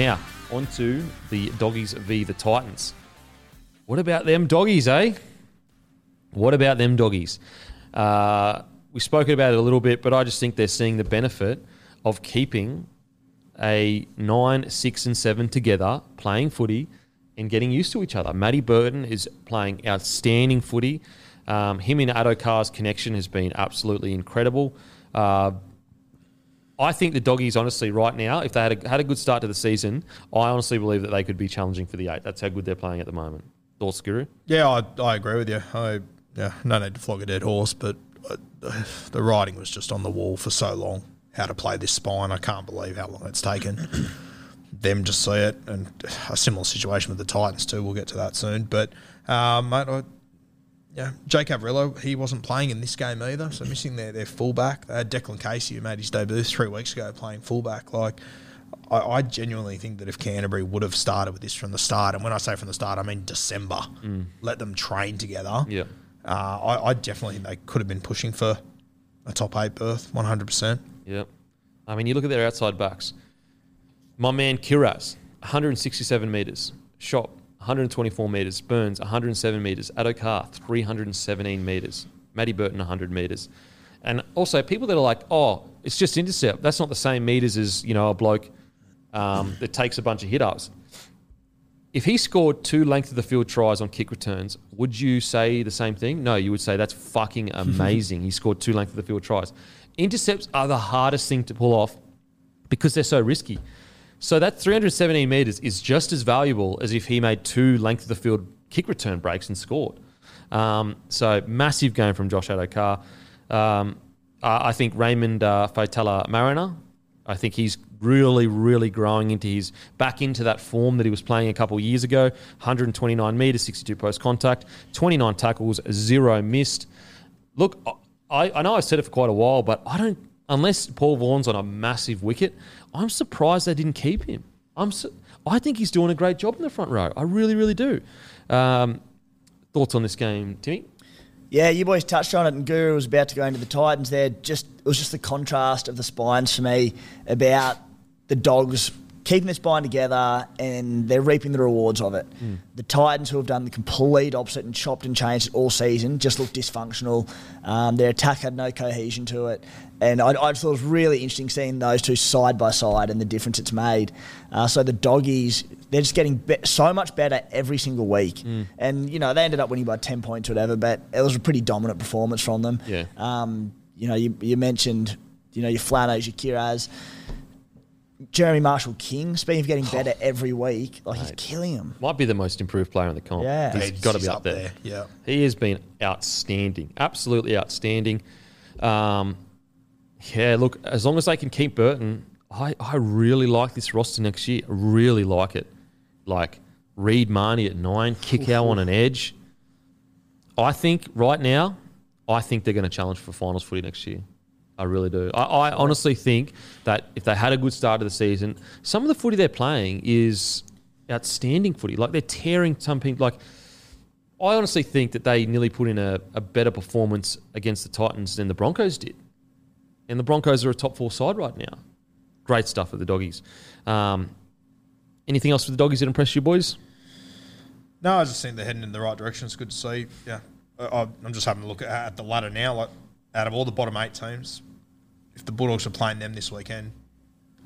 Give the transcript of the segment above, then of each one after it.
Now, on to the doggies v the Titans. What about them doggies, eh? What about them doggies? Uh, we spoke about it a little bit, but I just think they're seeing the benefit of keeping a nine, six, and seven together, playing footy and getting used to each other. Matty Burton is playing outstanding footy. Um, him and Addo-Carr's connection has been absolutely incredible. Uh, I think the doggies, honestly, right now, if they had a, had a good start to the season, I honestly believe that they could be challenging for the eight. That's how good they're playing at the moment. Thoughts, Guru? Yeah, I, I agree with you. I yeah, no need to flog a dead horse, but uh, the writing was just on the wall for so long. How to play this spine? I can't believe how long it's taken them to see it, and a similar situation with the Titans too. We'll get to that soon, but um, mate, I, yeah, Jake Averillo, he wasn't playing in this game either, so missing their, their fullback. They had Declan Casey, who made his debut three weeks ago, playing fullback. Like, I, I genuinely think that if Canterbury would have started with this from the start, and when I say from the start, I mean December, let them train together. Yeah. Uh, I, I definitely think they could have been pushing for a top eight berth, 100%. Yep. I mean, you look at their outside backs. My man Kiraz, 167 metres. Shop, 124 metres. Burns, 107 metres. Addo-Carr, 317 metres. Matty Burton, 100 metres. And also, people that are like, oh, it's just intercept. That's not the same metres as, you know, a bloke um, that takes a bunch of hit ups. If he scored two length of the field tries on kick returns, would you say the same thing? No, you would say that's fucking amazing. he scored two length of the field tries. Intercepts are the hardest thing to pull off because they're so risky. So that 317 metres is just as valuable as if he made two length of the field kick return breaks and scored. Um, so massive game from Josh Addo-Carr. Um, I think Raymond uh, Mariner, I think he's really, really growing into his back into that form that he was playing a couple of years ago. 129 metres, 62 post contact, 29 tackles, zero missed. Look, I, I know I've said it for quite a while, but I don't unless Paul Vaughan's on a massive wicket. I'm surprised they didn't keep him. I'm su- I think he's doing a great job in the front row. I really, really do. Um, thoughts on this game, Timmy? Yeah, you boys touched on it, and Guru was about to go into the Titans there. Just it was just the contrast of the spines for me about the dogs keeping this spine together, and they're reaping the rewards of it. The Titans, who have done the complete opposite and chopped and changed all season, just looked dysfunctional. Um, their attack had no cohesion to it, and I, I thought it was really interesting seeing those two side by side and the difference it's made. Uh, so the doggies, they're just getting be- so much better every single week, and you know they ended up winning by ten points, or whatever. But it was a pretty dominant performance from them. Yeah. Um, you know, you, you mentioned, you know, your Flanos, your Kiraz, Jeremy Marshall King. Speaking of getting better every week, like he's killing him. Might be the most improved player in the comp. Yeah. he's He's- got to be up, up there. there, yeah. he has been outstanding, absolutely outstanding. Um, yeah, look, as long as they can keep Burton, I, I really like this roster next year. I really like it. Like Reed Mahoney at nine, kick out on an edge. I think right now, I think they're going to challenge for finals footy next year. I really do. I, I honestly think that if they had a good start to the season, some of the footy they're playing is outstanding footy. Like they're tearing some people. Like I honestly think that they nearly put in a, a better performance against the Titans than the Broncos did. And the Broncos are a top four side right now. Great stuff with the doggies. Um, anything else for the doggies that impressed you, boys? No, I just think they're heading in the right direction. It's good to see. Yeah, I, I'm just having a look at, at the ladder now. Like, out of all the bottom eight teams, if the Bulldogs are playing them this weekend,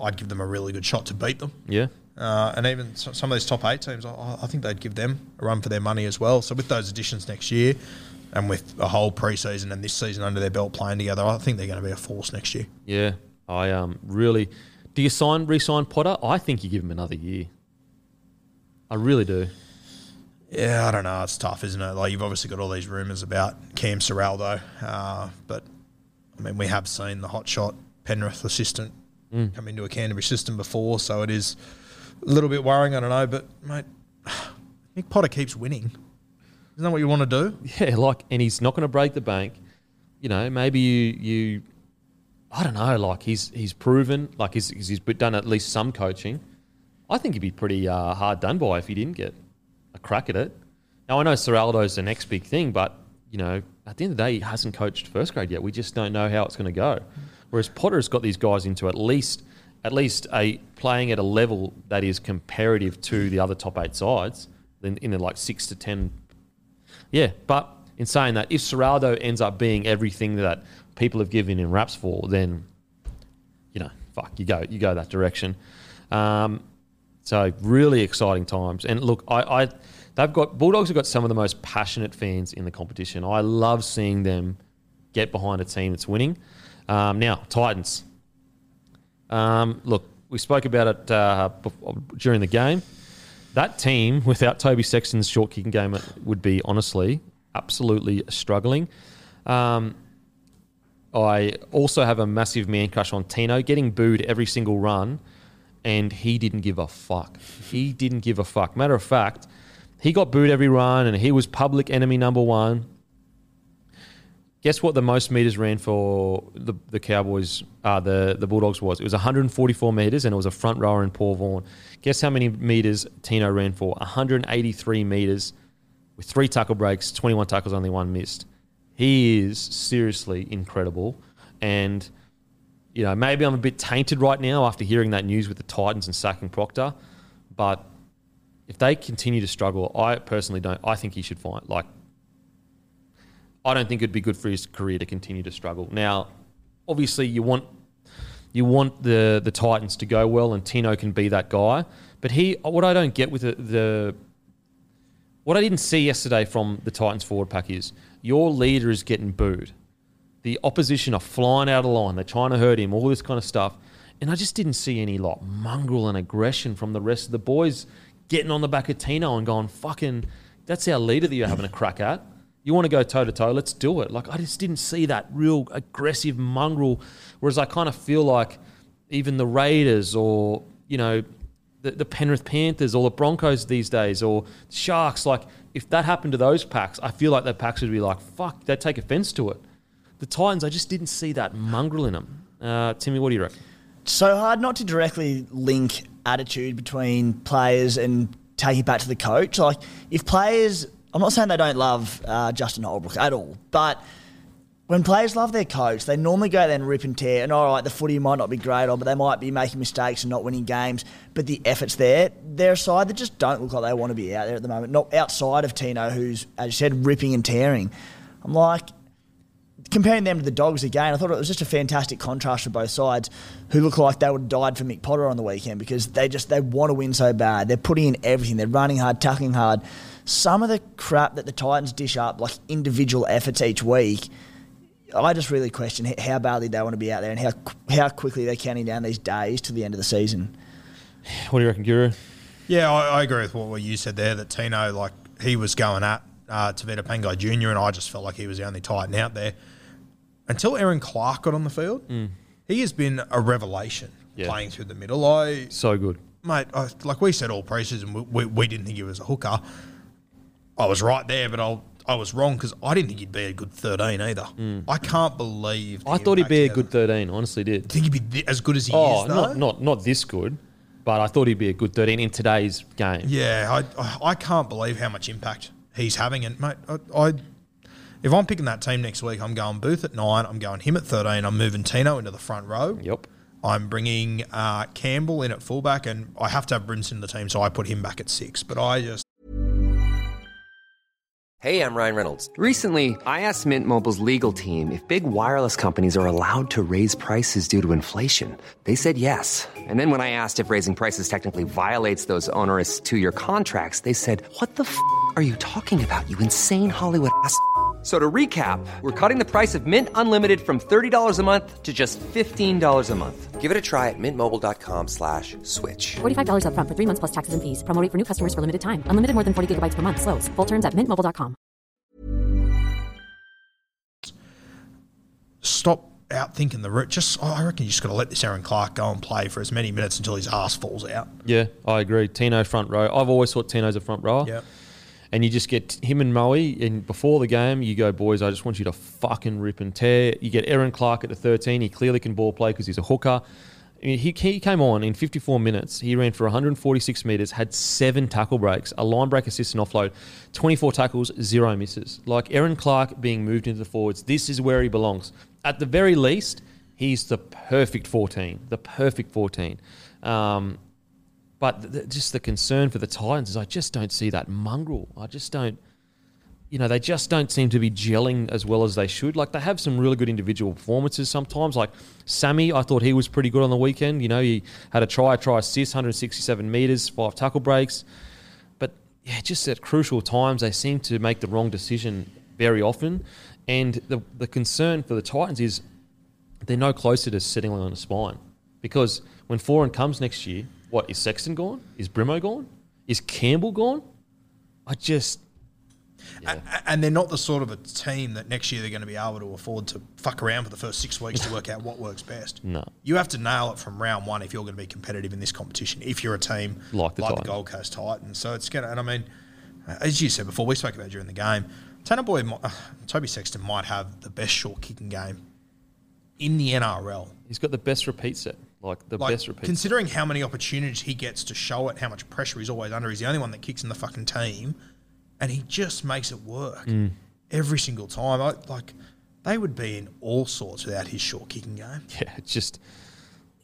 I'd give them a really good shot to beat them. Yeah. Uh, and even some of these top eight teams, I, I think they'd give them a run for their money as well. So with those additions next year, and with a whole preseason and this season under their belt playing together, I think they're going to be a force next year. Yeah. I um really. Do you sign re-sign Potter? I think you give him another year. I really do. Yeah, I don't know. It's tough, isn't it? Like you've obviously got all these rumours about Cam Ciraldo, uh, but mean we have seen the hotshot Penrith assistant come into a Canterbury system before, so it is a little bit worrying. I don't know, but mate, Mick Potter keeps winning. Isn't that what you want to do? Yeah, like, and he's not going to break the bank. You know, maybe you, you, I don't know. Like he's he's proven, like he's he's done at least some coaching. I think he'd be pretty uh, hard done by if he didn't get a crack at it. Now I know Ciraldo's the next big thing, but you know, at the end of the day, he hasn't coached first grade yet. We just don't know how it's going to go. Whereas Potter's got these guys into at least at least a playing at a level that is comparative to the other top eight sides, then in the like six to ten yeah, but in saying that, if Ciraldo ends up being everything that people have given him raps for, then you know, fuck, you go, you go that direction. Um, so really exciting times. And look, I, I, they've got Bulldogs have got some of the most passionate fans in the competition. I love seeing them get behind a team that's winning. Um, now Titans. Um, look, we spoke about it uh, bef- during the game. That team, without Toby Sexton's short kicking game, would be honestly absolutely struggling. Um, I also have a massive man crush on Tino, getting booed every single run, and he didn't give a fuck. He didn't give a fuck. Matter of fact, he got booed every run, and he was public enemy number one. Guess what the most meters ran for the, the Cowboys, uh, the, the Bulldogs was? It was 144 meters, and it was a front rower in Paul Vaughan. Guess how many meters Tino ran for? 183 meters with three tackle breaks, 21 tackles, only one missed. He is seriously incredible. And, you know, maybe I'm a bit tainted right now after hearing that news with the Titans and sacking Proctor. But if they continue to struggle, I personally don't. I think he should find, like, I don't think it'd be good for his career to continue to struggle. Now, obviously, you want you want the the Titans to go well, and Tino can be that guy. But he, what I don't get with the, the what I didn't see yesterday from the Titans forward pack is your leader is getting booed. The opposition are flying out of line. They're trying to hurt him. All this kind of stuff, and I just didn't see any like mongrel and aggression from the rest of the boys getting on the back of Tino and going fucking. That's our leader that you're having a crack at. You want to go toe to toe? Let's do it. Like I just didn't see that real aggressive mongrel. Whereas I kind of feel like even the Raiders or you know the, the Penrith Panthers or the Broncos these days or Sharks, like if that happened to those packs, I feel like that packs would be like fuck. They'd take offense to it. The Titans, I just didn't see that mongrel in them. Uh, Timmy, what do you reckon? So hard not to directly link attitude between players and take it back to the coach. Like, if players, I'm not saying they don't love uh, Justin Holbrook at all, but when players love their coach, they normally go there and rip and tear. And all right, the footy might not be great, on, but they might be making mistakes and not winning games. But the effort's there. They're a side that just don't look like they want to be out there at the moment. Not outside of Tino, who's as you said, ripping and tearing. I'm like, comparing them to the Dogs again, I thought it was just a fantastic contrast for both sides, who look like they would have died for Mick Potter on the weekend because they just they want to win so bad. They're putting in everything. They're running hard, tackling hard. Some of the crap that the Titans dish up, like individual efforts each week, I just really question how badly they want to be out there and how how quickly they're counting down these days to the end of the season. What do you reckon, Guru? Yeah, I, I agree with what, what you said there. That Tino, like he was going at uh, Tavita Pangai Jr. and I just felt like he was the only Titan out there until Erin Clark got on the field. Mm. He has been a revelation Yeah. playing through the middle. I So good. mate, I, like we said all preseason, we, we, we didn't think he was a hooker. I was right there, but I'll I was wrong because I didn't think he'd be a good 13 either. Mm. I can't believe. I thought he'd be a good 13, honestly did. Think he'd be as good as he Oh, is, though? not, not, not this good, but I thought he'd be a good 13 in today's game. Yeah, I, I can't believe how much impact he's having. And mate, I, I if I'm picking that team next week, I'm going Booth at nine. I'm going him at 13. I'm moving Tino into the front row. Yep. I'm bringing uh, Campbell in at fullback, and I have to have Brimson in the team, so I put him back at six. But I just Hey, I'm Ryan Reynolds. Recently, I asked Mint Mobile's legal team if big wireless companies are allowed to raise prices due to inflation. They said yes. And then when I asked if raising prices technically violates those onerous two year contracts, they said, What the f are you talking about, you insane Hollywood ass? F- So to recap, we're cutting the price of Mint Unlimited from $30 a month to just $15 a month. Give it a try at mintmobile.com slash switch. $45 upfront for three months plus taxes and fees. Promo rate for new customers for limited time. Unlimited more than 40 gigabytes per month. Slows. Full terms at mintmobile.com. stop out thinking the route. Just I reckon you just got to let this Erin Clark go and play for as many minutes until his ass falls out. Yeah, I agree. Tino front row. I've always thought Tino's a front rower. Yeah. And you just get him and Moe, and before the game, you go, boys, I just want you to fucking rip and tear. You get Erin Clark at the 13. He clearly can ball play because he's a hooker. He, he came on in 54 minutes. He ran for 146 metres, had seven tackle breaks, a line break assist and offload, 24 tackles, zero misses. Like Erin Clark being moved into the forwards, this is where he belongs. At the very least, he's the perfect 14, the perfect 14. Um, but th- just the concern for the Titans is I just don't see that mongrel. I just don't, you know, they just don't seem to be gelling as well as they should. Like they have some really good individual performances sometimes. Like Sammy, I thought he was pretty good on the weekend. You know, he had a try, a try assist, 167 metres, five tackle breaks. But yeah, just at crucial times, they seem to make the wrong decision very often. And the, the concern for the Titans is they're no closer to settling on a spine. Because when Foreign comes next year, what is Sexton gone? Is Brimo gone? Is Campbell gone? I just A- And they're not the sort of a team that next year they're going to be able to afford to fuck around for the first six weeks to work out what works best. No. You have to nail it from round one if you're going to be competitive in this competition. If you're a team Like the Titans. Gold Coast Titans, so it's going to. And I mean, as you said before, we spoke about during the game. Tanner Boy, uh, Toby Sexton might have the best short kicking game in the NRL. he's got the best repeat set. Like the Like, best repeat considering how many opportunities he gets to show it, how much pressure he's always under. He's the only one that kicks in the fucking team, and he just makes it work Mm. every single time. I, like they would be in all sorts without his short kicking game. Yeah, it's just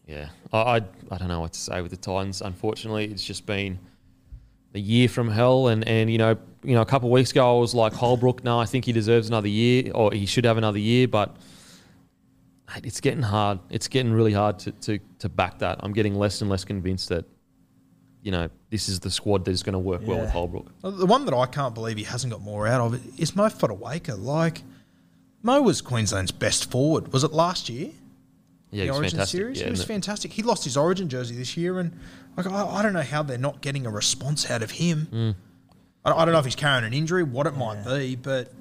yeah. I, I I don't know what to say with the Titans. Unfortunately, it's just been a year from hell. And and you know you know a couple of weeks ago I was like Holbrook. No, I think he deserves another year, or he should have another year. But it's getting hard. It's getting really hard to to to back that. I'm getting less and less convinced that you know this is the squad that is going to work well with Holbrook. The one that I can't believe he hasn't got more out of it is Mo Fotuaika. Like Mo was Queensland's best forward. Was it last year? Yeah, the Origin fantastic. series. Yeah, he was fantastic. He lost his Origin jersey this year, and like I, I don't know how they're not getting a response out of him. Mm. I, I don't know if he's carrying an injury, what it might be, but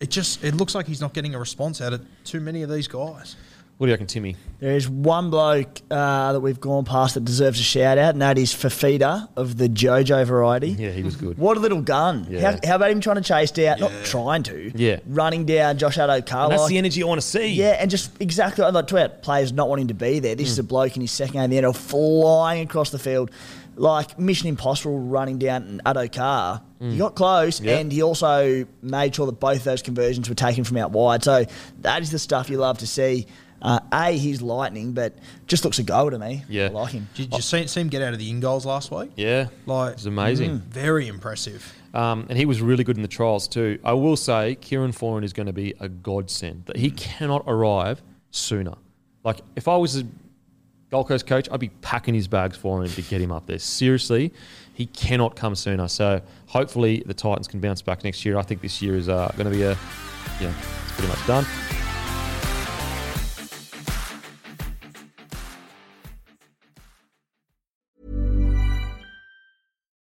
it just it looks like he's not getting a response out of too many of these guys. What do you reckon, Timmy? There is one bloke uh, that we've gone past that deserves a shout out, and that is Fifita of the JoJo variety. Yeah, he was good. What a little gun. Yeah. How, how about him trying to chase down, not trying to, Yeah. running down Josh Addo-Carr. And that's the energy I want to see. Yeah, and just exactly like talk about players not wanting to be there. This is a bloke in his second game, the NRL, flying across the field, like Mission Impossible running down Addo-Carr. He got close. Yeah. and he also made sure that both those conversions were taken from out wide. So that is the stuff you love to see. Uh, a, he's lightning, but just looks a goal to me. Yeah. I like him. Did you see, see him get out of the in goals last week? Yeah, Like it's amazing. very impressive. Um, and he was really good in the trials too. I will say, Kieran Foran is going to be a godsend. That he cannot arrive sooner. Like if I was a Gold Coast coach, I'd be packing his bags for him to get him up there. Seriously, he cannot come sooner. So hopefully the Titans can bounce back next year. I think this year is uh, going to be a, yeah, it's pretty much done.